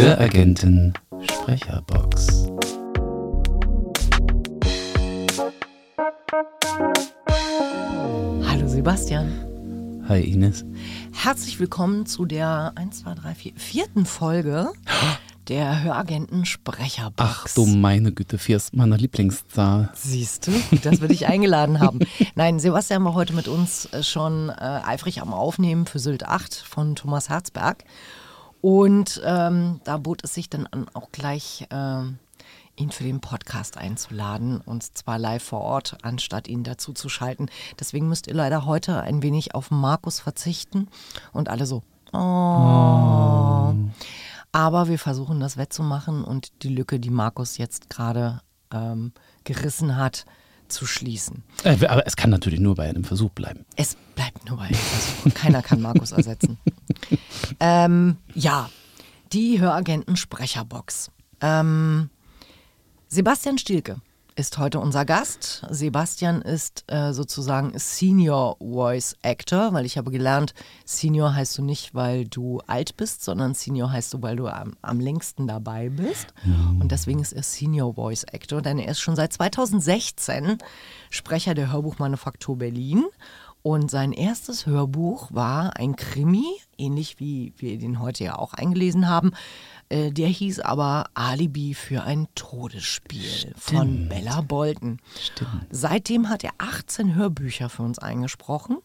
Höragenten Sprecherbox. Hallo Sebastian. Hi Ines. Herzlich willkommen zu der 1, 2, 3, 4, vierten Folge der Höragenten Sprecherbox. Ach du meine Güte, Fierst meiner Lieblingszahl. Siehst du, dass wir dich eingeladen haben. Nein, Sebastian war heute mit uns äh, schon äh, eifrig am Aufnehmen für Sylt 8 von Thomas Herzberg. Und ähm, da bot es sich dann an, auch gleich äh, ihn für den Podcast einzuladen und zwar live vor Ort, anstatt ihn dazu zu schalten. Deswegen müsst ihr leider heute ein wenig auf Markus verzichten und alle so. Oh. Aber wir versuchen das wettzumachen und die Lücke, die Markus jetzt gerade ähm, gerissen hat, zu schließen. Äh, aber es kann natürlich nur bei einem Versuch bleiben. Es bleibt nur bei einem Versuch. Keiner kann Markus ersetzen. ähm, ja, die Höragenten-Sprecherbox. Ähm, Sebastian Stielke ist heute unser Gast. Sebastian ist äh, sozusagen Senior Voice Actor, weil ich habe gelernt, Senior heißt du nicht, weil du alt bist, sondern Senior heißt du, weil du am, am längsten dabei bist. Und deswegen ist er Senior Voice Actor, denn er ist schon seit 2016 Sprecher der Hörbuchmanufaktur Berlin. Und sein erstes Hörbuch war ein Krimi, ähnlich wie wir den heute ja auch eingelesen haben. Äh, Der hieß aber Alibi für ein Todesspiel von Bella Bolton. Stimmt. Seitdem hat er 18 Hörbücher für uns eingesprochen,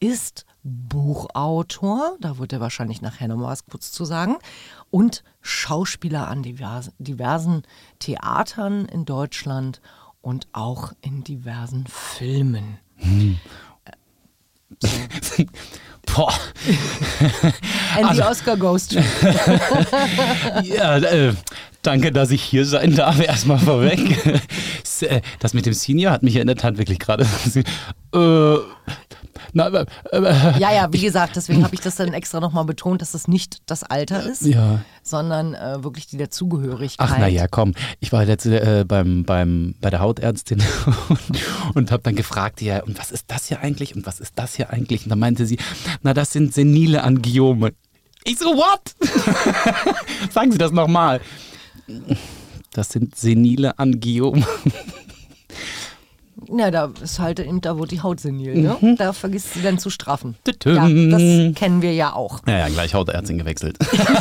ist Buchautor, da wird er wahrscheinlich nachher noch mal was kurz zu sagen, und Schauspieler an diversen, diversen Theatern in Deutschland und auch in diversen Filmen. Boah. And Also the Oscar goes to. Ja, äh, danke, dass ich hier sein darf. Erstmal vorweg. Äh, Das mit dem Senior hat mich ja in der Tat wirklich gerade. Äh, na, aber, Ja, ja, wie gesagt, deswegen habe ich das dann extra nochmal betont, dass das nicht das Alter ist, ja. sondern äh, wirklich die Dazugehörigkeit. Ach naja, komm. Ich war letzte äh, beim, beim, bei der Hautärztin und, und habe dann gefragt, ja, und was ist das hier eigentlich und was ist das hier eigentlich? Und dann meinte sie, na, das sind senile Angiome. Ich so, what? Sagen Sie das nochmal. Das sind senile Angiome. Ja, da ist halt eben, da wurde die Haut senil, ne? Da vergisst sie dann zu straffen. Ja, das kennen wir ja auch. Ja, ja, gleich Hautärztin gewechselt.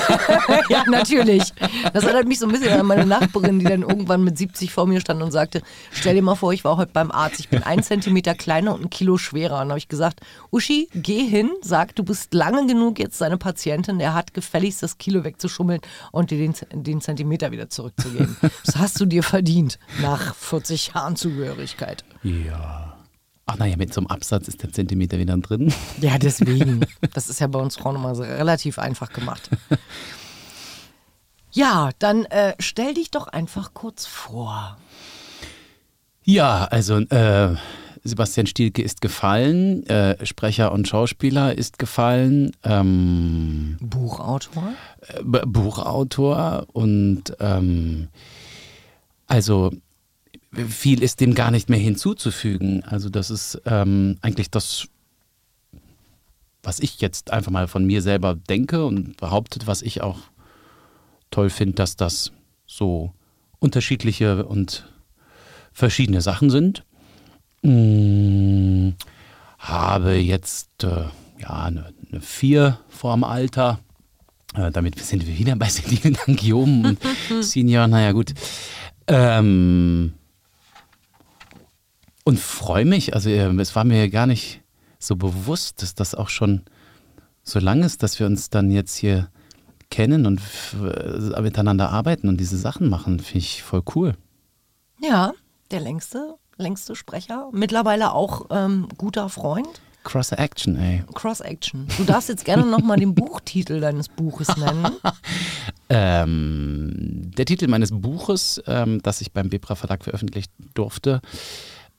ja, natürlich. Das erinnert mich so ein bisschen an meine Nachbarin, die dann irgendwann mit 70 vor mir stand und sagte, stell dir mal vor, ich war heute beim Arzt, ich bin ein Zentimeter kleiner und ein Kilo schwerer. Und dann habe ich gesagt, Uschi, geh hin, sag, du bist lange genug jetzt seine Patientin, der hat gefälligst das Kilo wegzuschummeln und dir den, den Zentimeter wieder zurückzugeben. Das hast du dir verdient nach 40 Jahren Zugehörigkeit. Ja. Ach naja, mit so einem Absatz ist der Zentimeter wieder drin. Ja, deswegen. Das ist ja bei uns Frauen immer so relativ einfach gemacht. Ja, dann äh, stell dich doch einfach kurz vor. Ja, also äh, Sebastian Stielke ist gefallen, äh, Sprecher und Schauspieler ist gefallen, ähm, Buchautor? äh, Buchautor und ähm, also viel ist dem gar nicht mehr hinzuzufügen. Also das ist ähm, eigentlich das, was ich jetzt einfach mal von mir selber denke und behauptet, was ich auch toll finde, dass das so unterschiedliche und verschiedene Sachen sind. Mm, habe jetzt äh, ja eine, eine 4 vorm Alter. Äh, damit sind wir wieder bei senilen Angiomen und Senior, naja gut. Ähm, und freue mich, also äh, es war mir gar nicht so bewusst, dass das auch schon so lang ist, dass wir uns dann jetzt hier kennen und äh, miteinander arbeiten und diese Sachen machen, finde ich voll cool. Ja, der längste, längste Sprecher. Mittlerweile auch ähm, guter Freund. Cross Action, ey. Cross-Action. Du darfst jetzt gerne nochmal den Buchtitel deines Buches nennen. Ähm, der Titel meines Buches, ähm, das ich beim Bebra Verlag veröffentlicht durfte,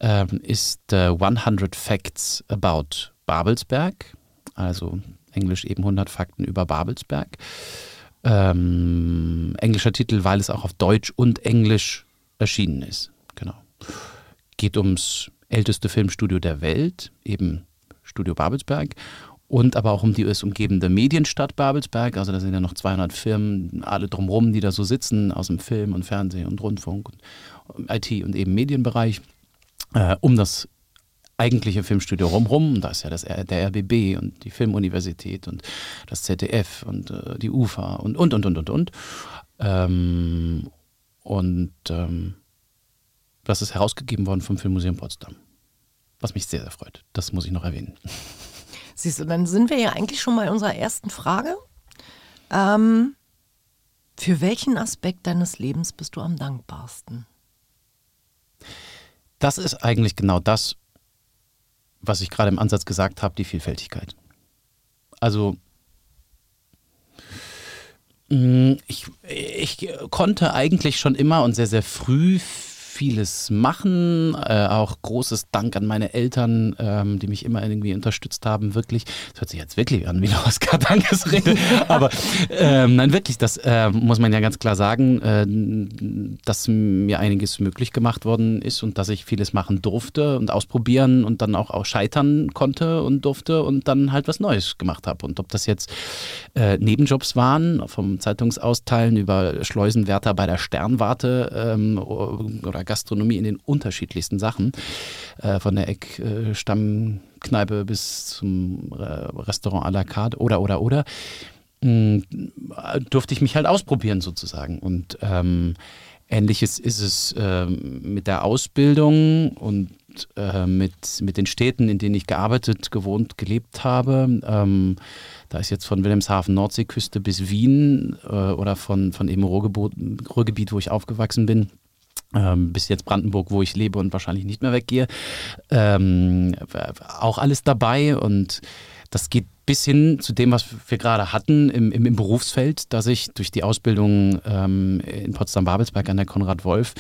ähm, ist äh, 100 Facts About Babelsberg, also englisch eben 100 Fakten über Babelsberg. Ähm, englischer Titel, weil es auch auf Deutsch und Englisch erschienen ist. Genau. Geht ums älteste Filmstudio der Welt, eben Studio Babelsberg. und aber auch um die es umgebende Medienstadt Babelsberg. Also da sind ja noch 200 Firmen, alle drumherum, die da so sitzen, aus dem Film und Fernsehen und Rundfunk und IT und eben Medienbereich, äh, um das eigentliche Filmstudio rumrum. Da ist ja das, der RBB und die Filmuniversität und das ZDF und äh, die UFA und, und, und, und, und, und. Ähm, und ähm, das ist herausgegeben worden vom Filmmuseum Potsdam. Was mich sehr, sehr freut. Das muss ich noch erwähnen. Siehst du, dann sind wir ja eigentlich schon bei unserer ersten Frage. Ähm, für welchen Aspekt deines Lebens bist du am dankbarsten? Das ist eigentlich genau das, was ich gerade im Ansatz gesagt habe, die Vielfältigkeit. Also mm, ich, ich konnte eigentlich schon immer und sehr, sehr früh vieles machen. Äh, auch großes Dank an meine Eltern, ähm, die mich immer irgendwie unterstützt haben. Wirklich, das hört sich jetzt wirklich an wie eine Oscar-Dankesrede. Aber ähm, nein, wirklich, das äh, muss man ja ganz klar sagen, äh, dass mir einiges möglich gemacht worden ist und dass ich vieles machen durfte und ausprobieren und dann auch, auch scheitern konnte und durfte und dann halt was Neues gemacht habe. Und ob das jetzt äh, Nebenjobs waren, vom Zeitungsausteilen über Schleusenwärter bei der Sternwarte ähm, oder Gastronomie in den unterschiedlichsten Sachen. Äh, von der Eckstammkneipe bis zum äh, Restaurant à la carte oder, oder, oder. Hm, durfte ich mich halt ausprobieren sozusagen. Und ähm, ähnliches ist es äh, mit der Ausbildung und äh, mit, mit den Städten, in denen ich gearbeitet, gewohnt, gelebt habe. Ähm, da ist jetzt von Wilhelmshaven Nordseeküste bis Wien äh, oder von, von eben Ruhrgebiet, wo ich aufgewachsen bin, ähm, bis jetzt Brandenburg, wo ich lebe und wahrscheinlich nicht mehr weggehe. Ähm, auch alles dabei und das geht bis hin zu dem, was wir gerade hatten im, im, im Berufsfeld, dass ich durch die Ausbildung ähm, in Potsdam-Babelsberg an der Konrad Wolf,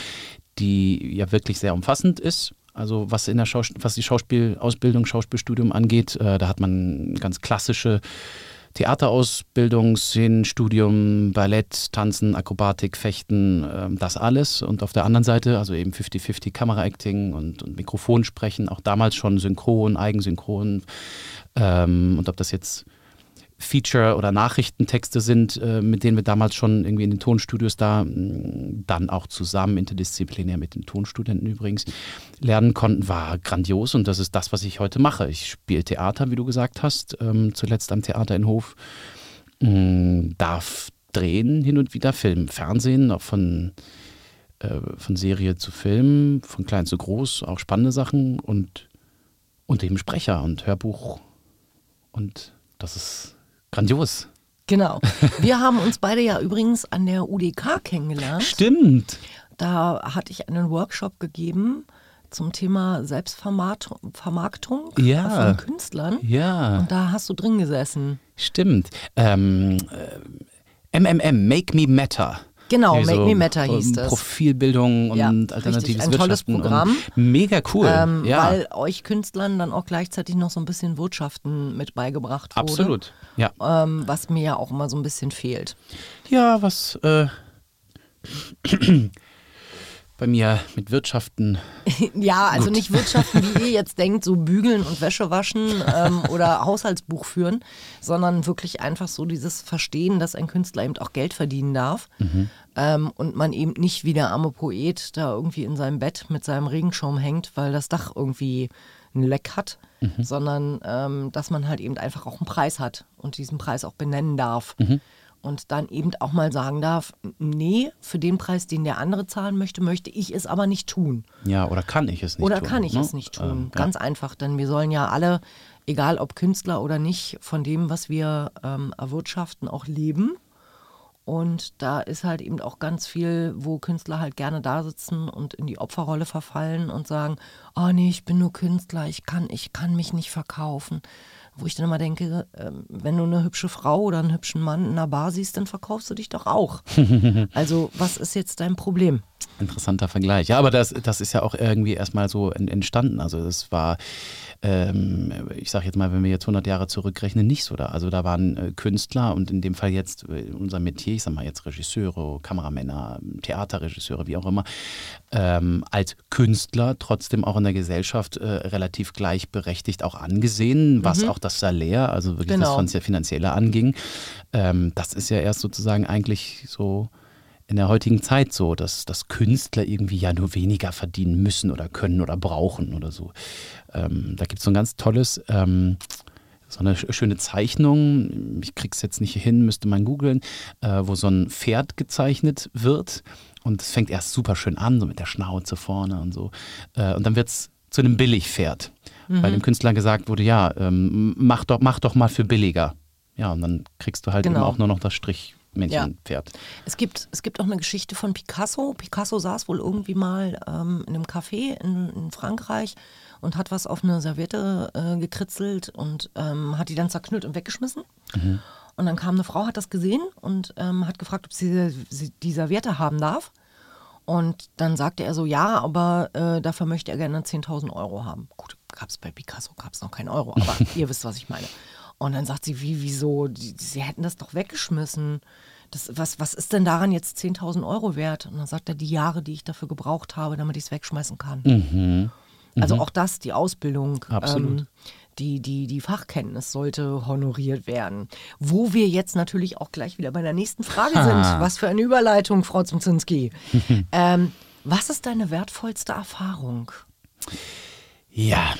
die ja wirklich sehr umfassend ist, also was in der Schaus was die Schauspielausbildung, Schauspielstudium angeht, äh, da hat man ganz klassische Theaterausbildung, Szenenstudium, Ballett, Tanzen, Akrobatik, Fechten, äh, das alles. Und auf der anderen Seite, also eben 50-50 Kameraacting und, und Mikrofonsprechen, auch damals schon Synchron, Eigensynchron. Ähm, und ob das jetzt Feature- oder Nachrichtentexte sind, äh, mit denen wir damals schon irgendwie in den Tonstudios da, mm, dann auch zusammen, interdisziplinär mit den Tonstudenten übrigens, lernen konnten, war grandios und das ist das, was ich heute mache. Ich spiele Theater, wie du gesagt hast, ähm, zuletzt am Theater in Hof, mm, darf drehen, hin und wieder Film, Fernsehen, auch von, äh, von Serie zu Film, von klein zu groß, auch spannende Sachen und, und eben Sprecher und Hörbuch und das ist Grandios. Genau. Wir haben uns beide ja übrigens an der UDK kennengelernt. Stimmt. Da hatte ich einen Workshop gegeben zum Thema Selbstvermarktung ja. von Künstlern. Ja. Und da hast du drin gesessen. Stimmt. Ähm, äh, MMM, Make Me Matter. Genau, Make so Me Matter hieß das. Profilbildung und ja, alternatives richtig, ein tolles Programm. Mega cool. Ähm, ja. Weil euch Künstlern dann auch gleichzeitig noch so ein bisschen Wirtschaften mit beigebracht wurde. Absolut, ja. Ähm, was mir ja auch immer so ein bisschen fehlt. Ja, was äh, bei mir mit Wirtschaften. ja, also Gut. nicht Wirtschaften, wie ihr jetzt denkt, so bügeln und Wäsche waschen ähm, oder Haushaltsbuch führen, sondern wirklich einfach so dieses Verstehen, dass ein Künstler eben auch Geld verdienen darf mhm. ähm, und man eben nicht wie der arme Poet da irgendwie in seinem Bett mit seinem Regenschirm hängt, weil das Dach irgendwie ein Leck hat, mhm. sondern ähm, dass man halt eben einfach auch einen Preis hat und diesen Preis auch benennen darf. Mhm und dann eben auch mal sagen darf, nee, für den Preis, den der andere zahlen möchte, möchte ich es aber nicht tun. Ja, oder kann ich es nicht oder tun. Oder kann ich ne? es nicht tun. Ähm, Ganz ja. einfach, denn wir sollen ja alle, egal ob Künstler oder nicht, von dem, was wir ähm, erwirtschaften, auch leben. Und da ist halt eben auch ganz viel, wo Künstler halt gerne da sitzen und in die Opferrolle verfallen und sagen, oh nee, ich bin nur Künstler, ich kann, ich kann mich nicht verkaufen wo ich dann immer denke, äh, wenn du eine hübsche Frau oder einen hübschen Mann in einer Bar siehst, dann verkaufst du dich doch auch. also was ist jetzt dein Problem? Interessanter Vergleich. Ja, aber das, das ist ja auch irgendwie erstmal so entstanden. Also es war, ähm, ich sage jetzt mal, wenn wir jetzt 100 Jahre zurückrechnen, nicht so da. Also da waren äh, Künstler und in dem Fall jetzt äh, unser Metier ich sag mal jetzt Regisseure, Kameramänner, Theaterregisseure, wie auch immer, ähm, als Künstler trotzdem auch in der Gesellschaft äh, relativ gleichberechtigt auch angesehen, was auch das Salär, also wirklich Genau. das Finanzielle anging. Ähm, das ist ja erst sozusagen eigentlich so in der heutigen Zeit so, dass, dass Künstler irgendwie ja nur weniger verdienen müssen oder können oder brauchen oder so. Ähm, da gibt es so ein ganz tolles, ähm, so eine sch- schöne Zeichnung, ich krieg's jetzt nicht hin, müsste man googeln, äh, wo so ein Pferd gezeichnet wird und es fängt erst super schön an, so mit der Schnauze vorne und so. Äh, und dann wird's zu einem Billigpferd. Weil dem Künstler gesagt wurde, ja, ähm, mach, doch, mach doch mal für billiger. Ja, und dann kriegst du halt Genau. eben auch nur noch das Strichmännchenpferd. Es gibt, es gibt auch eine Geschichte von Picasso. Picasso saß wohl irgendwie mal ähm, in einem Café in, in Frankreich und hat was auf eine Serviette äh, gekritzelt und ähm, hat die dann zerknüllt und weggeschmissen. Und dann kam eine Frau, hat das gesehen und ähm, hat gefragt, ob sie, sie die Serviette haben darf. Und dann sagte er so, ja, aber äh, dafür möchte er gerne 10.000 Euro haben. Gut, gab es bei Picasso, gab es noch keinen Euro, aber ihr wisst, was ich meine. Und dann sagt sie, wie, wieso? Die, sie hätten das doch weggeschmissen. Das, was, was ist denn daran jetzt 10.000 Euro wert? Und dann sagt er, die Jahre, die ich dafür gebraucht habe, damit ich es wegschmeißen kann. Also auch das, die Ausbildung, Absolut. ähm, die, die, die Fachkenntnis sollte honoriert werden. Wo wir jetzt natürlich auch gleich wieder bei der nächsten Frage sind. Was für eine Überleitung, Frau Zumzinski. ähm, was ist deine wertvollste Erfahrung? Ja,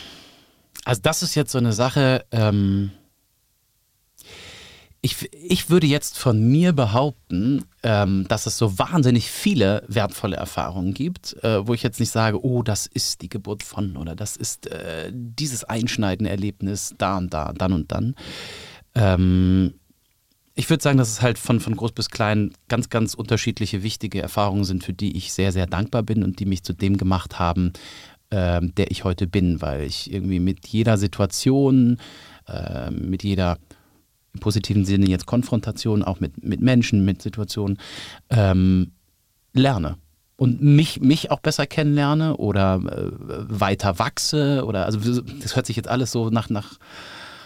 also das ist jetzt so eine Sache. Ähm, ich, ich würde jetzt von mir behaupten, ähm, dass es so wahnsinnig viele wertvolle Erfahrungen gibt, äh, wo ich jetzt nicht sage, oh, das ist die Geburt von oder das ist äh, dieses einschneidende Erlebnis da und da, dann und dann. Ähm, ich würde sagen, dass es halt von, von groß bis klein ganz, ganz unterschiedliche wichtige Erfahrungen sind, für die ich sehr, sehr dankbar bin und die mich zu dem gemacht haben, ähm, der ich heute bin, weil ich irgendwie mit jeder Situation, äh, mit jeder im positiven Sinne jetzt Konfrontation, auch mit, mit Menschen, mit Situationen, ähm, lerne. Und mich, mich auch besser kennenlerne oder äh, weiter wachse oder also das hört sich jetzt alles so nach, nach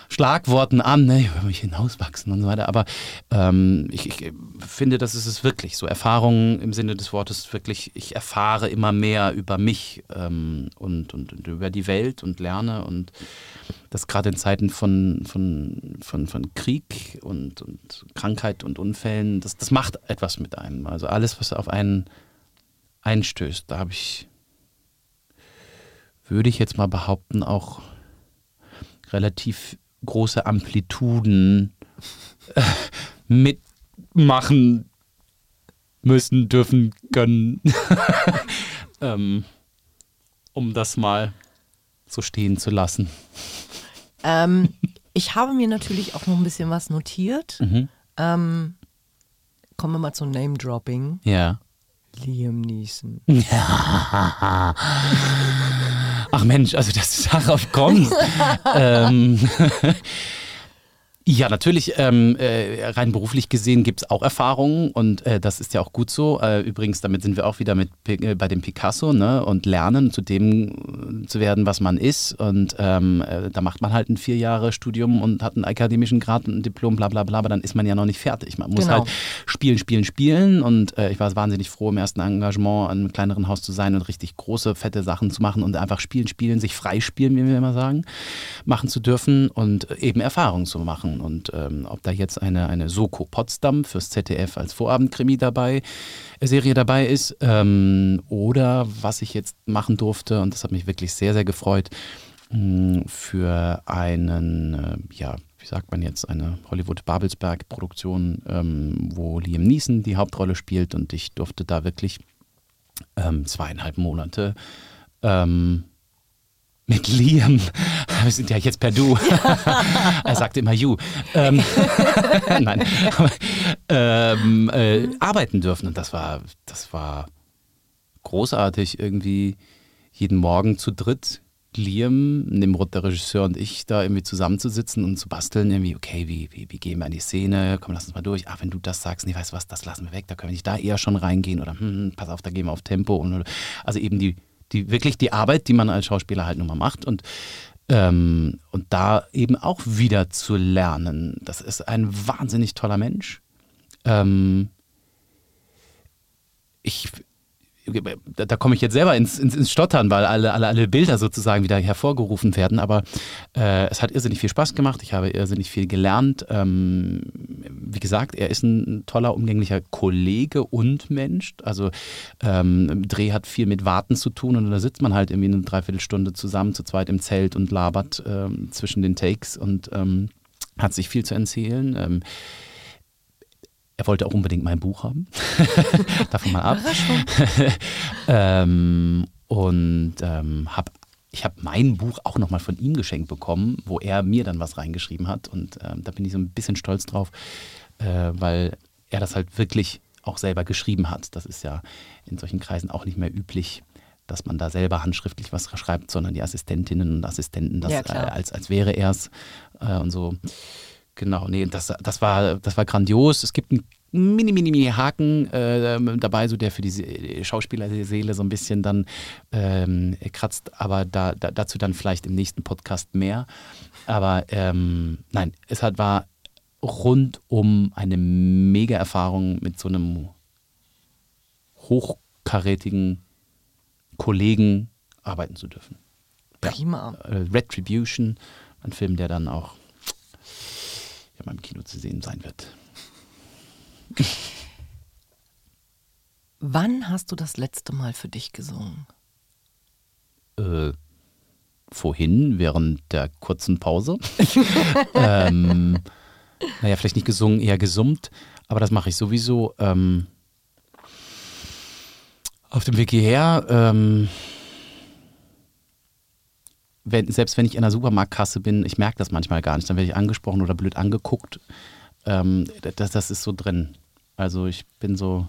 Schlagworten an, ne, über mich hinauswachsen und so weiter. Aber ähm, ich, ich finde, das ist es wirklich. So Erfahrungen im Sinne des Wortes wirklich, ich erfahre immer mehr über mich ähm, und, und, und über die Welt und lerne und das gerade in Zeiten von, von, von, von Krieg und, und Krankheit und Unfällen, das, das macht etwas mit einem. Also alles, was auf einen einstößt, da habe ich, würde ich jetzt mal behaupten, auch relativ große Amplituden äh, mitmachen müssen, dürfen, können, ähm, um das mal so stehen zu lassen. Ähm, ich habe mir natürlich auch noch ein bisschen was notiert. Ähm, kommen wir mal zu Name-Dropping. Ja. Liam Neeson. Ach Mensch, also dass du darauf kommst. ähm, ja, natürlich, ähm, äh, rein beruflich gesehen gibt es auch Erfahrungen und äh, das ist ja auch gut so. Äh, übrigens, damit sind wir auch wieder mit äh, bei dem Picasso ne? und lernen, zu dem äh, zu werden, was man ist. Und ähm, äh, da macht man halt ein vier Jahre Studium und hat einen akademischen Grad und ein Diplom, bla bla bla, aber dann ist man ja noch nicht fertig. Man muss Genau. halt spielen, spielen, spielen. Und äh, ich war wahnsinnig froh, im ersten Engagement an einem kleineren Haus zu sein und richtig große, fette Sachen zu machen und einfach spielen, spielen, sich freispielen, wie wir immer sagen, machen zu dürfen und eben Erfahrungen zu machen. Und ähm, ob da jetzt eine, eine Soko Potsdam fürs ZDF als Vorabendkrimi dabei, äh, Serie dabei ist, ähm, oder was ich jetzt machen durfte, und das hat mich wirklich sehr, sehr gefreut, mh, für einen, äh, ja, wie sagt man jetzt, eine Hollywood-Babelsberg-Produktion, ähm, wo Liam Neeson die Hauptrolle spielt und ich durfte da wirklich ähm, zweieinhalb Monate ähm, mit Liam, wir sind ja jetzt per Du, er sagte immer You, ähm, nein, ähm, äh, arbeiten dürfen. Und das war, das war großartig irgendwie jeden Morgen zu dritt Liam, Nimrod, der Regisseur und ich da irgendwie zusammenzusitzen und zu basteln, irgendwie, okay, wie, wie, wie gehen wir in die Szene? Komm, lass uns mal durch. Ah, wenn du das sagst, nee, weißt du was, das lassen wir weg, da können wir nicht da eher schon reingehen oder hm, pass auf, da gehen wir auf Tempo. Und, also eben die, die, wirklich die Arbeit, die man als Schauspieler halt nun mal macht. Und ähm, und da eben auch wieder zu lernen. Das ist ein wahnsinnig toller Mensch. Ähm, ich da, da komme ich jetzt selber ins, ins, ins Stottern, weil alle, alle, alle Bilder sozusagen wieder hervorgerufen werden. Aber äh, es hat irrsinnig viel Spaß gemacht. Ich habe irrsinnig viel gelernt. Ähm, wie gesagt, er ist ein toller, umgänglicher Kollege und Mensch. Also ähm, Dreh hat viel mit Warten zu tun und da sitzt man halt irgendwie eine Dreiviertelstunde zusammen, zu zweit im Zelt und labert ähm, zwischen den Takes und ähm, hat sich viel zu erzählen. Er wollte auch unbedingt mein Buch haben. Davon mal ab. ähm, und ähm, hab, ich habe mein Buch auch nochmal von ihm geschenkt bekommen, wo er mir dann was reingeschrieben hat. Und ähm, da bin ich so ein bisschen stolz drauf, äh, weil er das halt wirklich auch selber geschrieben hat. Das ist ja in solchen Kreisen auch nicht mehr üblich, dass man da selber handschriftlich was schreibt, sondern die Assistentinnen und Assistenten das ja, äh, als, als wäre er es äh, und so. Genau, nee, das, das, war, das war grandios. Es gibt einen mini, mini, mini Haken äh, dabei, so der für die Schauspielerseele so ein bisschen dann ähm, kratzt, aber da, da, dazu dann vielleicht im nächsten Podcast mehr. Aber ähm, nein, es hat, war rundum eine mega Erfahrung mit so einem hochkarätigen Kollegen arbeiten zu dürfen. Prima. Ja. Äh, Retribution, ein Film, der dann auch ja, mal im Kino zu sehen sein wird. Wann hast du das letzte Mal für dich gesungen? Äh, vorhin, während der kurzen Pause. ähm, naja, vielleicht nicht gesungen, eher gesummt, aber das mache ich sowieso. Ähm, auf dem Weg hierher, ähm, wenn, selbst wenn ich in der Supermarktkasse bin, ich merke das manchmal gar nicht, dann werde ich angesprochen oder blöd angeguckt. Ähm, das, das ist so drin. Also ich bin so,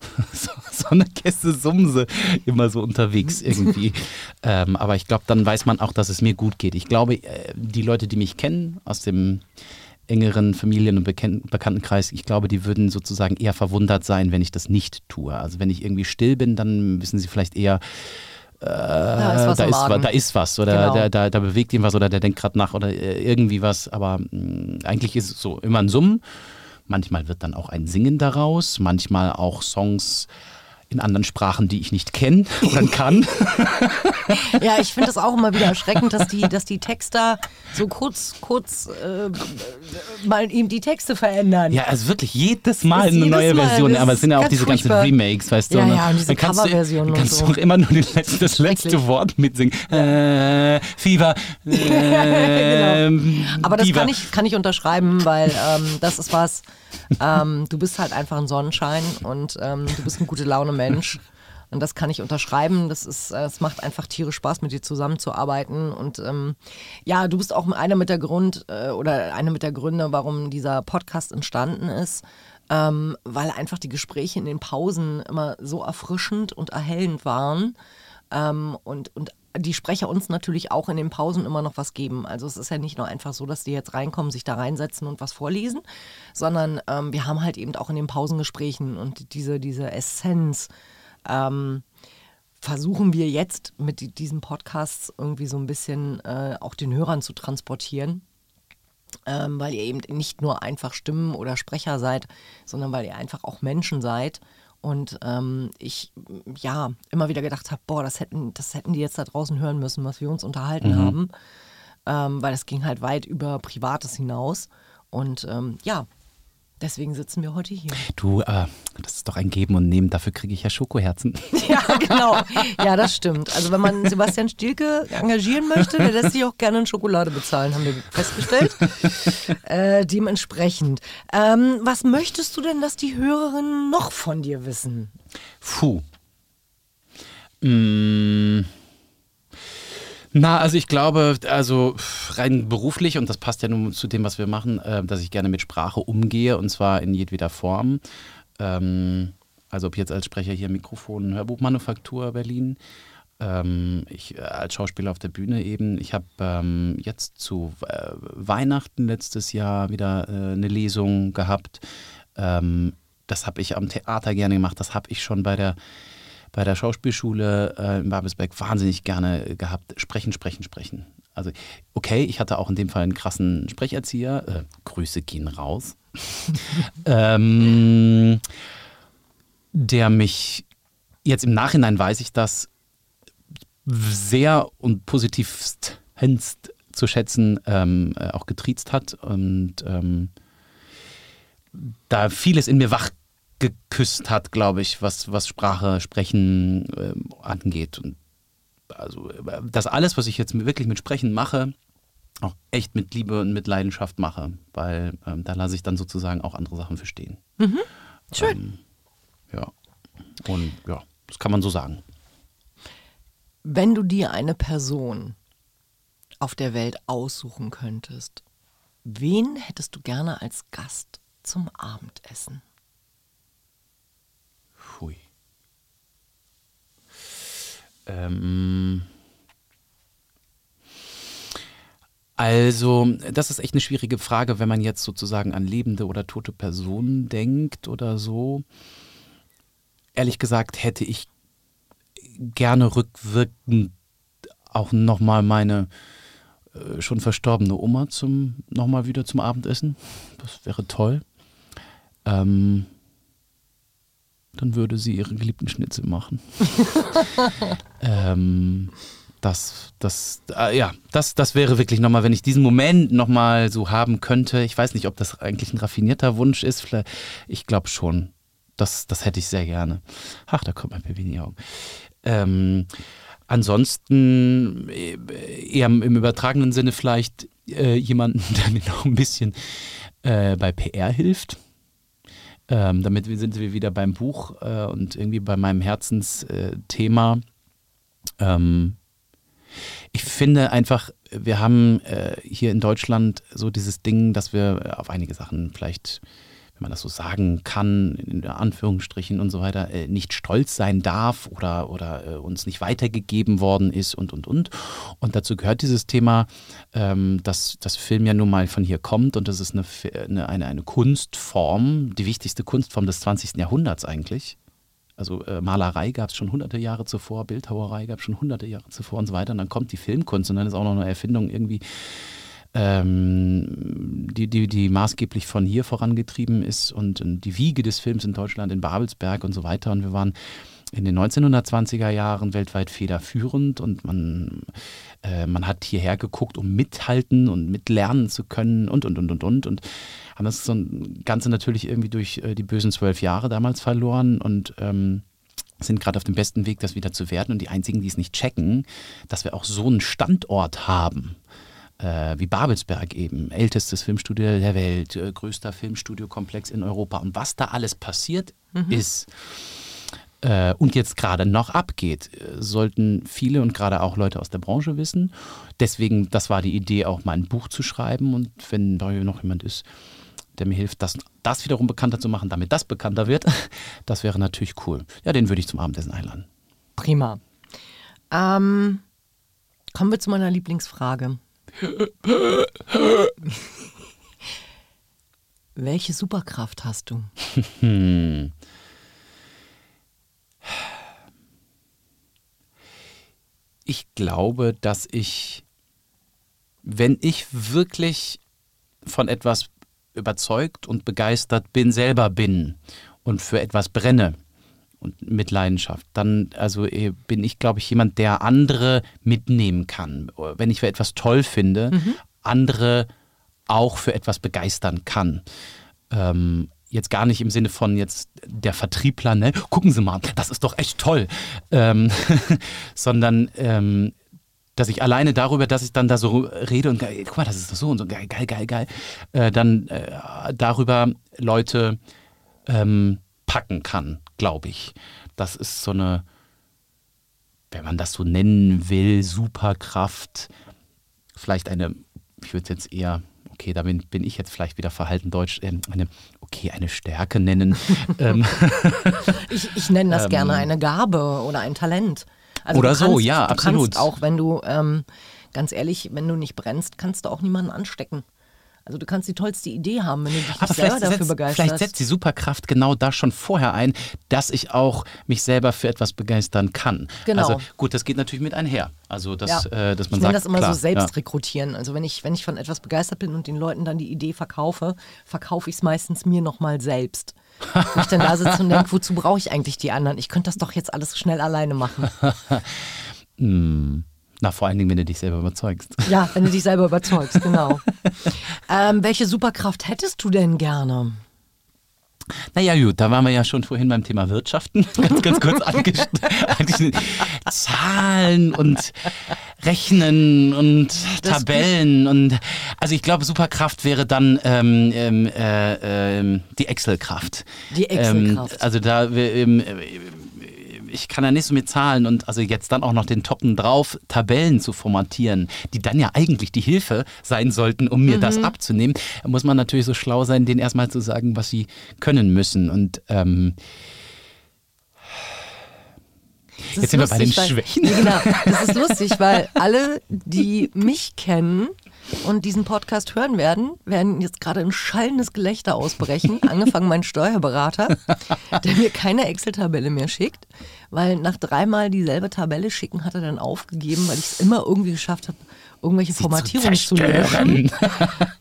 so, so eine Käste Sumse immer so unterwegs irgendwie. ähm, aber ich glaube, dann weiß man auch, dass es mir gut geht. Ich glaube, äh, die Leute, die mich kennen aus dem engeren Familien- und Bekanntenkreis, ich glaube, die würden sozusagen eher verwundert sein, wenn ich das nicht tue. Also wenn ich irgendwie still bin, dann wissen sie vielleicht eher, äh, da, ist da, ist, da, ist, was oder genau. da, da, da, bewegt ihn was oder der denkt gerade nach oder äh, irgendwie was. Aber mh, mm, eigentlich ist es so immer ein Summen. Manchmal wird dann auch ein Singen daraus, manchmal auch Songs in anderen Sprachen, die ich nicht kenne oder kann. ja, ich finde es auch immer wieder erschreckend, dass die, dass die Texter so kurz, kurz äh, mal ihm die Texte verändern. Ja, also wirklich jedes Mal eine neue Mal, Version. Aber es sind ja auch diese ganzen Remakes, weißt du. Ja, ne? ja, und diese Coverversionen. Du, kannst so. auch immer nur letzte, das letzte Wort mitsingen. Äh, Fieber. Äh, genau. Aber das kann ich, kann ich unterschreiben, weil ähm, das ist was ähm, du bist halt einfach ein Sonnenschein und ähm, du bist ein gute Laune Mensch. Und das kann ich unterschreiben. Das ist, äh, es macht einfach tierisch Spaß, mit dir zusammenzuarbeiten. Und ähm, ja, du bist auch einer mit der Grund äh, oder eine mit der Gründe, warum dieser Podcast entstanden ist. Ähm, weil einfach die Gespräche in den Pausen immer so erfrischend und erhellend waren. Ähm, und, und die Sprecher uns natürlich auch in den Pausen immer noch was geben. Also es ist ja nicht nur einfach so, dass die jetzt reinkommen, sich da reinsetzen und was vorlesen, sondern ähm, wir haben halt eben auch in den Pausengesprächen und diese, diese Essenz ähm, versuchen wir jetzt mit diesen Podcasts irgendwie so ein bisschen äh, auch den Hörern zu transportieren. Ähm, weil ihr eben nicht nur einfach Stimmen oder Sprecher seid, sondern weil ihr einfach auch Menschen seid und ähm, ich ja immer wieder gedacht habe, boah, das hätten, das hätten die jetzt da draußen hören müssen, was wir uns unterhalten mhm. haben. Ähm, weil das ging halt weit über Privates hinaus. Und ähm, ja, Deswegen sitzen wir heute hier. Du, äh, das ist doch ein Geben und Nehmen. Dafür kriege ich ja Schokoherzen. Ja, genau. Ja, das stimmt. Also wenn man Sebastian Stilke engagieren möchte, der lässt sich auch gerne in Schokolade bezahlen, haben wir festgestellt. Äh, dementsprechend. Ähm, was möchtest du denn, dass die Hörerinnen noch von dir wissen? Puh. Mmh. Na, also ich glaube, also rein beruflich, und das passt ja nun zu dem, was wir machen, äh, dass ich gerne mit Sprache umgehe und zwar in jedweder Form. Ähm, also ob jetzt als Sprecher hier Mikrofon, Hörbuchmanufaktur Berlin, ähm, ich äh, als Schauspieler auf der Bühne eben. Ich habe ähm, jetzt zu äh, Weihnachten letztes Jahr wieder äh, eine Lesung gehabt. Ähm, das habe ich am Theater gerne gemacht. Das habe ich schon bei der bei der Schauspielschule äh, in Babelsberg wahnsinnig gerne gehabt. Sprechen, sprechen, sprechen. Also, okay, ich hatte auch in dem Fall einen krassen Sprecherzieher. Äh, Grüße gehen raus. ähm, der mich jetzt im Nachhinein weiß ich das sehr und positivst zu schätzen ähm, äh, auch getriezt hat und ähm, da vieles in mir wach geküsst hat, glaube ich, was, was Sprache, Sprechen äh, angeht. Und also das alles, was ich jetzt wirklich mit Sprechen mache, auch echt mit Liebe und mit Leidenschaft mache, weil ähm, da lasse ich dann sozusagen auch andere Sachen verstehen. Mhm. Schön. Ähm, ja. Und ja, das kann man so sagen. Wenn du dir eine Person auf der Welt aussuchen könntest, wen hättest du gerne als Gast zum Abendessen? Ähm. Also, das ist echt eine schwierige Frage, wenn man jetzt sozusagen an lebende oder tote Personen denkt oder so. Ehrlich gesagt hätte ich gerne rückwirkend auch nochmal meine äh, schon verstorbene Oma zum nochmal wieder zum Abendessen. Das wäre toll. Ähm, dann würde sie ihre geliebten Schnitzel machen. ähm, das, das, äh, ja, das, das wäre wirklich nochmal, wenn ich diesen Moment nochmal so haben könnte. Ich weiß nicht, ob das eigentlich ein raffinierter Wunsch ist. Vielleicht, ich glaube schon. Das, das hätte ich sehr gerne. Ach, da kommt mein Baby in die Augen. Ähm, ansonsten äh, eher im übertragenen Sinne vielleicht äh, jemanden, der mir noch ein bisschen äh, bei PR hilft. Ähm, damit sind wir wieder beim Buch äh, und irgendwie bei meinem Herzensthema. Ähm, ich finde einfach, wir haben äh, hier in Deutschland so dieses Ding, dass wir auf einige Sachen vielleicht wenn man das so sagen kann, in Anführungsstrichen und so weiter, äh, nicht stolz sein darf oder, oder äh, uns nicht weitergegeben worden ist und, und, und. Und dazu gehört dieses Thema, ähm, dass das Film ja nun mal von hier kommt und das ist eine, eine, eine Kunstform, die wichtigste Kunstform des 20. Jahrhunderts eigentlich. Also äh, Malerei gab es schon hunderte Jahre zuvor, Bildhauerei gab es schon hunderte Jahre zuvor und so weiter. Und dann kommt die Filmkunst und dann ist auch noch eine Erfindung irgendwie ähm, die, die, die maßgeblich von hier vorangetrieben ist und, und die Wiege des Films in Deutschland, in Babelsberg und so weiter. Und wir waren in den 1920er Jahren weltweit federführend und man, äh, man hat hierher geguckt, um mithalten und mitlernen zu können und, und, und, und, und. Und haben das so ein Ganze natürlich irgendwie durch äh, die bösen zwölf Jahre damals verloren und ähm, sind gerade auf dem besten Weg, das wieder zu werden. Und die einzigen, die es nicht checken, dass wir auch so einen Standort haben äh, wie Babelsberg eben, ältestes Filmstudio der Welt, äh, größter Filmstudiokomplex in Europa. Und was da alles passiert mhm. ist äh, und jetzt gerade noch abgeht, äh, sollten viele und gerade auch Leute aus der Branche wissen. Deswegen, das war die Idee, auch mal ein Buch zu schreiben. Und wenn da noch jemand ist, der mir hilft, das, das wiederum bekannter zu machen, damit das bekannter wird, das wäre natürlich cool. Ja, den würde ich zum Abendessen einladen. Prima. Ähm, kommen wir zu meiner Lieblingsfrage. Welche Superkraft hast du? Ich glaube, dass ich, wenn ich wirklich von etwas überzeugt und begeistert bin, selber bin und für etwas brenne, und mit Leidenschaft. Dann also äh, bin ich, glaube ich, jemand, der andere mitnehmen kann. Wenn ich für etwas toll finde, mhm. andere auch für etwas begeistern kann. Ähm, jetzt gar nicht im Sinne von jetzt der Vertriebler, ne? Gucken Sie mal, das ist doch echt toll. Ähm, sondern ähm, dass ich alleine darüber, dass ich dann da so rede und guck mal, das ist doch so und so geil, geil, geil, geil, äh, dann äh, darüber Leute ähm, packen kann, glaube ich. Das ist so eine, wenn man das so nennen will, Superkraft. Vielleicht eine, ich würde es jetzt eher, okay, da bin, ich jetzt vielleicht wieder verhalten deutsch, äh, eine, okay, eine Stärke nennen. Ähm, ich, ich nenne das ähm, gerne eine Gabe oder ein Talent. Also oder kannst, so, ja, du absolut. Kannst auch wenn du, ähm, ganz ehrlich, wenn du nicht brennst, kannst du auch niemanden anstecken. Also du kannst die tollste Idee haben, wenn du dich Aber selber dafür setzt, begeisterst. vielleicht setzt die Superkraft genau da schon vorher ein, dass ich auch mich selber für etwas begeistern kann. Genau. Also gut, das geht natürlich mit einher. Also dass, Ja. äh, dass man ich sagt, das immer klar, so Selbstrekrutieren. Also wenn ich, wenn ich von etwas begeistert bin und den Leuten dann die Idee verkaufe, verkaufe ich es meistens mir nochmal selbst. Wo ich dann da sitze und denke, wozu brauche ich eigentlich die anderen? Ich könnte das doch jetzt alles schnell alleine machen. Ja. Na, vor allen Dingen, wenn du dich selber überzeugst. Ja, wenn du dich selber überzeugst, genau. ähm, welche Superkraft hättest du denn gerne? Naja, gut, da waren wir ja schon vorhin beim Thema Wirtschaften. ganz, ganz kurz angeschnitten. Zahlen und Rechnen und Tabellen und also ich glaube, Superkraft wäre dann ähm, ähm, äh, ähm, die Excel-Kraft. Die Excel-Kraft. Ähm, also da ähm, ich kann ja nicht so mit Zahlen und also jetzt dann auch noch den Toppen drauf, Tabellen zu formatieren, die dann ja eigentlich die Hilfe sein sollten, um mir Mhm. das abzunehmen, muss man natürlich so schlau sein, denen erstmal zu sagen, was sie können müssen. Und ähm, Das Jetzt sind wir bei den lustig, weil- Schwächen. Genau, das ist lustig, weil alle, die mich kennen und diesen Podcast hören werden, werden jetzt gerade ein schallendes Gelächter ausbrechen. Angefangen mein Steuerberater, der mir keine Excel-Tabelle mehr schickt, weil nach dreimal dieselbe Tabelle schicken hat er dann aufgegeben, weil ich es immer irgendwie geschafft habe, irgendwelche Formatierungen zu löschen.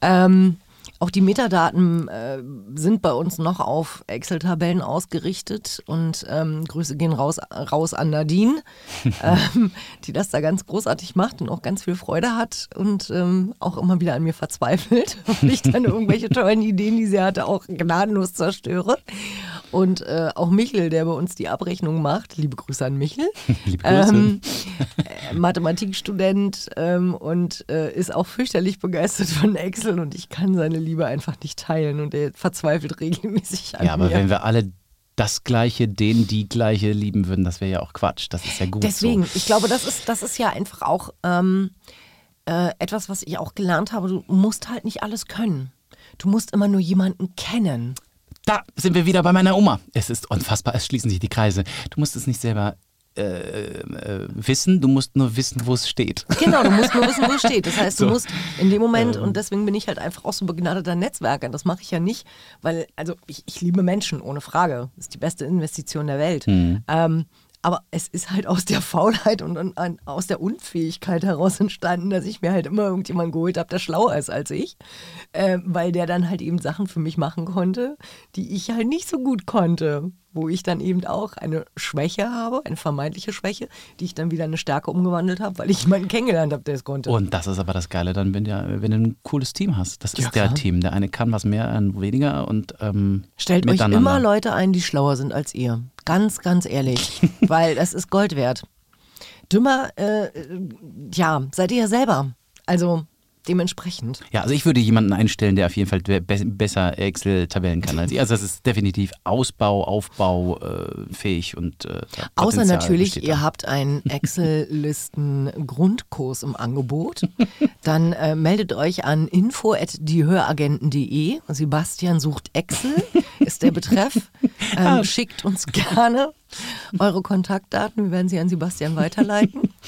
Ähm, auch die Metadaten äh, sind bei uns noch auf Excel-Tabellen ausgerichtet und ähm, Grüße gehen raus, raus an Nadine, ähm, die das da ganz großartig macht und auch ganz viel Freude hat und ähm, auch immer wieder an mir verzweifelt, weil ich dann irgendwelche tollen Ideen, die sie hatte, auch gnadenlos zerstöre. Und äh, auch Michel, der bei uns die Abrechnung macht, liebe Grüße an Michel, Liebe Grüße. ähm, äh, Mathematikstudent ähm, und äh, ist auch fürchterlich begeistert von Excel und ich kann seine Liebe einfach nicht teilen und er verzweifelt regelmäßig an ja, aber mir. wenn wir alle das Gleiche, den die Gleiche lieben würden, das wäre ja auch Quatsch. Das ist ja gut Deswegen, so. ich glaube, das ist, das ist ja einfach auch ähm, äh, etwas, was ich auch gelernt habe. Du musst halt nicht alles können. Du musst immer nur jemanden kennen. Da sind wir wieder bei meiner Oma. Es ist unfassbar, es schließen sich die Kreise. Du musst es nicht selber äh, äh, wissen, du musst nur wissen, wo es steht. Genau, du musst nur wissen, wo es steht. Das heißt, du So. musst in dem Moment, und deswegen bin ich halt einfach auch so begnadeter Netzwerker. Das mache ich ja nicht, weil, also ich, ich liebe Menschen, ohne Frage. Das ist die beste Investition der Welt. Ähm, aber es ist halt aus der Faulheit und, und, und aus der Unfähigkeit heraus entstanden, dass ich mir halt immer irgendjemanden geholt habe, der schlauer ist als ich. Äh, weil der dann halt eben Sachen für mich machen konnte, die ich halt nicht so gut konnte. Wo ich dann eben auch eine Schwäche habe, eine vermeintliche Schwäche, die ich dann wieder in eine Stärke umgewandelt habe, weil ich jemanden kennengelernt habe, der es konnte. Und das ist aber das Geile dann, wenn, du- wenn du ein cooles Team hast. Das ist Ja, der. Team. Der eine kann was mehr, ein weniger und ähm, Stellt euch immer Leute ein, die schlauer sind als ihr. Ganz, ganz ehrlich. weil das ist Gold wert. Dümmer, äh, ja, seid ihr ja selber. Also dementsprechend. Ja, also ich würde jemanden einstellen, der auf jeden Fall be besser Excel-Tabellen kann als ich. Also das ist definitiv Ausbau, Aufbau äh, fähig und äh, Außer natürlich, ihr habt einen Excel-Listen-Grundkurs im Angebot. Dann äh, meldet euch an info.diehöragenten.de. Sebastian sucht Excel, ist der Betreff. Ähm, schickt uns gerne eure Kontaktdaten. Wir werden sie an Sebastian weiterleiten.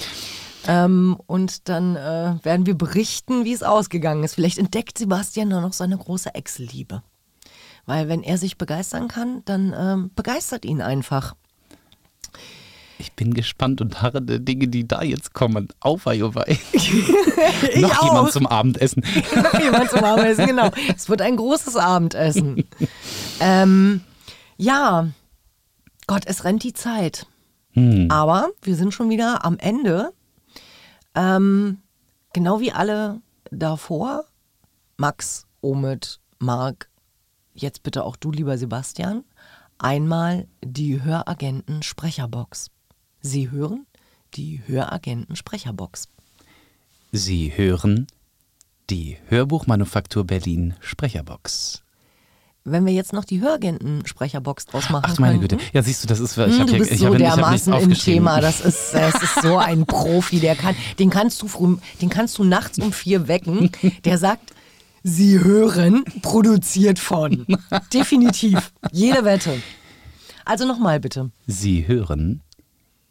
Ähm, und dann äh, werden wir berichten, wie es ausgegangen ist. Vielleicht entdeckt Sebastian dann noch seine große Excel-Liebe. Weil wenn er sich begeistern kann, dann ähm, begeistert ihn einfach. Ich bin gespannt und harre der Dinge, die da jetzt kommen. Auf, oh wei. Ich Noch auch. jemand zum Abendessen. Noch jemand zum Abendessen, genau. Es wird ein großes Abendessen. ähm, ja, Gott, es rennt die Zeit. Aber wir sind schon wieder am Ende. Ähm, genau wie alle davor. Max, Omid, Marc, jetzt bitte auch du, lieber Sebastian. Einmal die Höragenten Sprecherbox. Sie hören die Höragenten Sprecherbox. Sie hören die Hörbuchmanufaktur Berlin Sprecherbox. Wenn wir jetzt noch die Höragenten-Sprecherbox draus machen Ach du meine. Güte. Ja, siehst du, das ist. Ich Hm, du hier, ich so hab, ich hab dermaßen im. Thema. Das ist, das ist so ein Profi, der kann, den kannst du früh, den kannst du nachts um vier wecken. Der sagt, Sie hören, produziert von. Definitiv. Jede Wette. Also nochmal bitte. Sie hören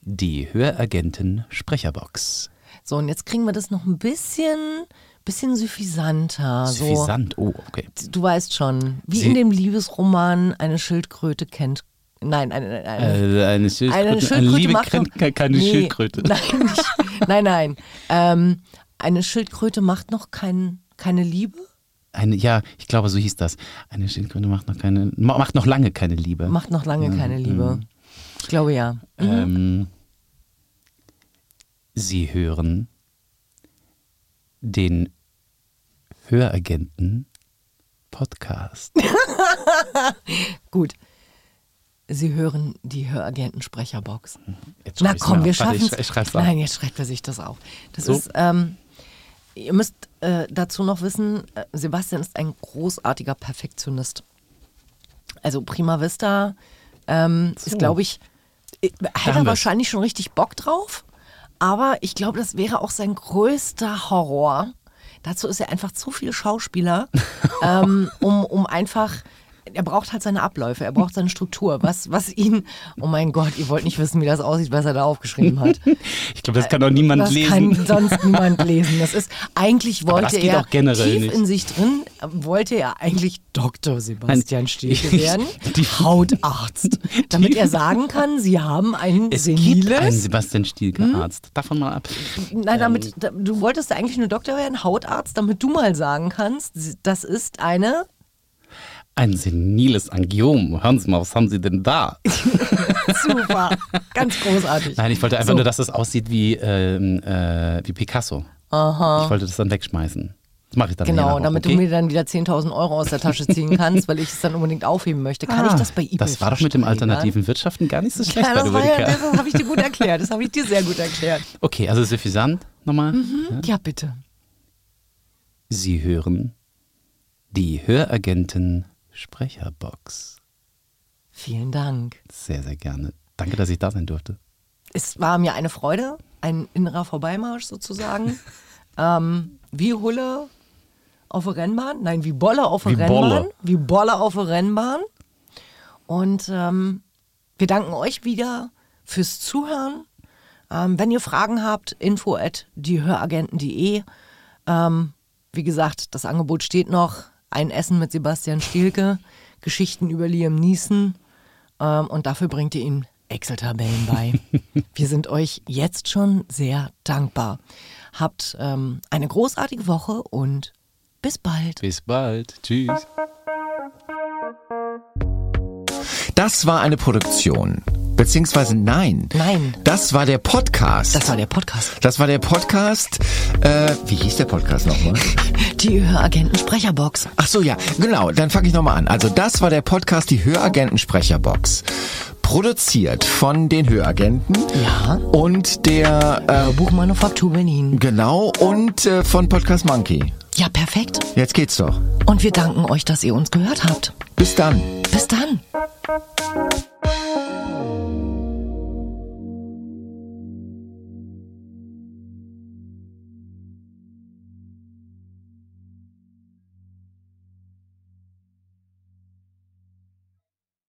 die Höragenten Sprecherbox. So, und jetzt kriegen wir das noch ein bisschen bisschen suffisanter. So, Suffisant, oh, okay. du weißt schon, wie Sie- in dem Liebesroman eine Schildkröte kennt. Nein, eine, eine, Äh, eine Schildkröte, eine Schildkröte Liebe macht kennt noch, ke- keine Nee, Schildkröte. Nein, nicht, nein, nein. Ähm, eine Schildkröte macht noch kein, keine Liebe, Eine, ja, ich glaube, so hieß das. Eine Schildkröte macht noch keine, ma- macht noch lange keine Liebe. macht noch lange keine Liebe. Ich glaube ja. Ähm, Sie hören den Höragenten Podcast. Gut. Sie hören die Höragenten-Sprecherbox. Jetzt Na komm, wir schaffen auf. Nein, jetzt schreibt er sich das auf. Das So. ist, ähm, ihr müsst äh, dazu noch wissen, äh, Sebastian ist ein großartiger Perfektionist. Also Prima Vista ähm, So. ist, glaube ich, äh, hat er wahrscheinlich schon richtig Bock drauf. Aber ich glaube, das wäre auch sein größter Horror. Dazu ist er einfach zu viel Schauspieler, ähm, um, um einfach. Er braucht halt seine Abläufe, er braucht seine Struktur. Was, was ihn. Oh mein Gott, ihr wollt nicht wissen, wie das aussieht, was er da aufgeschrieben hat. Ich glaube, das kann doch niemand das lesen. kann sonst niemand lesen. Das ist eigentlich das wollte er tief nicht. in sich drin wollte er eigentlich Dr. Sebastian Stielke werden, die- Hautarzt, damit er sagen kann, sie haben ein es gibt seniles. einen Sebastian Stielke Arzt. Davon mal ab. Nein, damit da, du wolltest eigentlich nur Doktor werden, Hautarzt, damit du mal sagen kannst, das ist eine Ein seniles Angiom. Hören Sie mal, was haben Sie denn da? super, ganz großartig. Nein, ich wollte einfach So. nur, dass es aussieht wie, ähm, äh, wie Picasso. Aha. Ich wollte das dann wegschmeißen. Das mache ich dann Genau, noch, damit okay? du mir dann wieder 10.000 Euro aus der Tasche ziehen kannst, weil ich es dann unbedingt aufheben möchte. Kann ich Ah, das bei eBay Das war doch mit dem alternativen Wirtschaften gar nicht so schlecht Ja, das, ja, das habe ich dir gut erklärt. Das habe ich dir sehr gut erklärt. Okay, also suffisant nochmal. Ja, bitte. Sie hören die Höragenten Sprecherbox. Vielen Dank. Sehr, sehr gerne. Danke, dass ich da sein durfte. Es war mir eine Freude, ein innerer Vorbeimarsch sozusagen. ähm, wie Hulle auf der Rennbahn? Nein, wie Bolle auf der Wie Rennbahn. Bolle. Wie Bolle auf der Rennbahn. Und ähm, wir danken euch wieder fürs Zuhören. Ähm, wenn ihr Fragen habt, info at diehöragenten.de. Ähm, wie gesagt, das Angebot steht noch. Ein Essen mit Sebastian Stielke, Geschichten über Liam Neeson. Ähm, und dafür bringt ihr ihm Excel-Tabellen bei. Wir sind euch jetzt schon sehr dankbar. Habt ähm, eine großartige Woche und bis bald. Bis bald. Tschüss. Das war eine Produktion. Beziehungsweise nein. Nein. Das war der Podcast. Das war der Podcast. Das war der Podcast. Äh, wie hieß der Podcast nochmal? Die Höragenten Sprecherbox. Ach so, ja, genau. Dann fange ich nochmal an. Also das war der Podcast, die Höragenten-Sprecherbox. Produziert von den Höragenten Ja. und der, äh, Buchmanufaktur Berlin. genau, und äh, von Podcast Monkey. Ja, perfekt. Jetzt geht's doch. Und wir danken euch, dass ihr uns gehört habt. Bis dann. Bis dann.